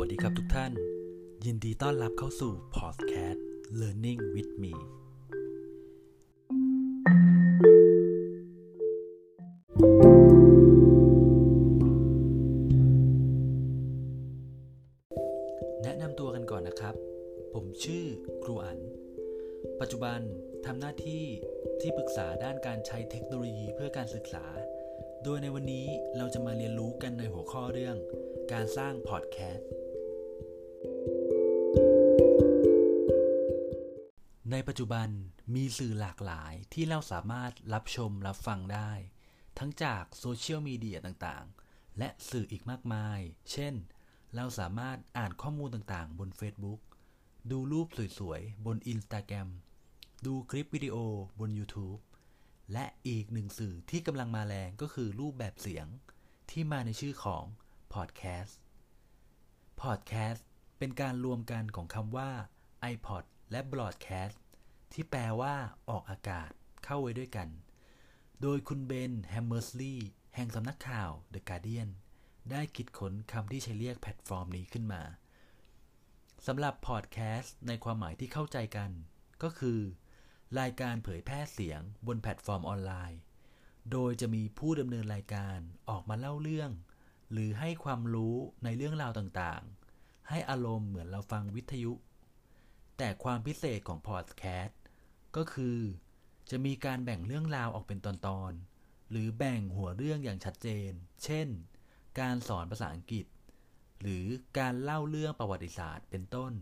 วัสดีครับทุกท่าน ยินดีต้อนรับเข้าสู่พอดแคสต์ Learning with me แนะนำตัวกันก่อนนะครับ ผมชื่อครูอัน ปัจจุบันทำหน้าที่ที่ปรึกษาด้านการใช้เทคโนโลยีเพื่อการศึกษา โดยในวันนี้เราจะมาเรียนรู้กันในหัวข้อเรื่องการสร้างพอดแคสต์ ในปัจจุบันมีสื่อหลากหลายที่เราสามารถรับชมรับฟังได้ ทั้งจากโซเชียลมีเดียต่างๆ และสื่ออีกมากมาย เช่น เราสามารถอ่านข้อมูลต่างๆ บน Facebook ดูรูปสวยๆ บน Instagram ดูคลิปวิดีโอบน YouTube และอีกหนึ่งสื่อที่กำลังมาแรงก็คือรูปแบบเสียง ที่มาในชื่อของ Podcast Podcast เป็นการรวมกันของคำว่า iPod และ Broadcast ที่แปลว่าออกอากาศเข้าไว้ด้วยกัน โดยคุณเบนแฮมเมอร์สลีย์แห่งสำนักข่าว The Guardian ได้คิดค้นคำที่ใช้เรียกแพลตฟอร์มนี้ขึ้นมาสำหรับพอดแคสต์ในความหมายที่เข้าใจกัน ก็คือ รายการเผยแพร่เสียงบนแพลตฟอร์มออนไลน์ โดยจะมีผู้ดำเนินรายการออกมาเล่าเรื่อง หรือให้ความรู้ในเรื่องราวต่างๆ ให้อารมณ์เหมือนเราฟังวิทยุ แต่ความพิเศษของพอดแคสต์ก็คือ จะมีการแบ่งเรื่องราวออกเป็นตอนๆ หรือแบ่งหัวเรื่องอย่างชัดเจน เช่น การสอนภาษาอังกฤษ หรือการเล่าเรื่องประวัติศาสตร์เป็นต้น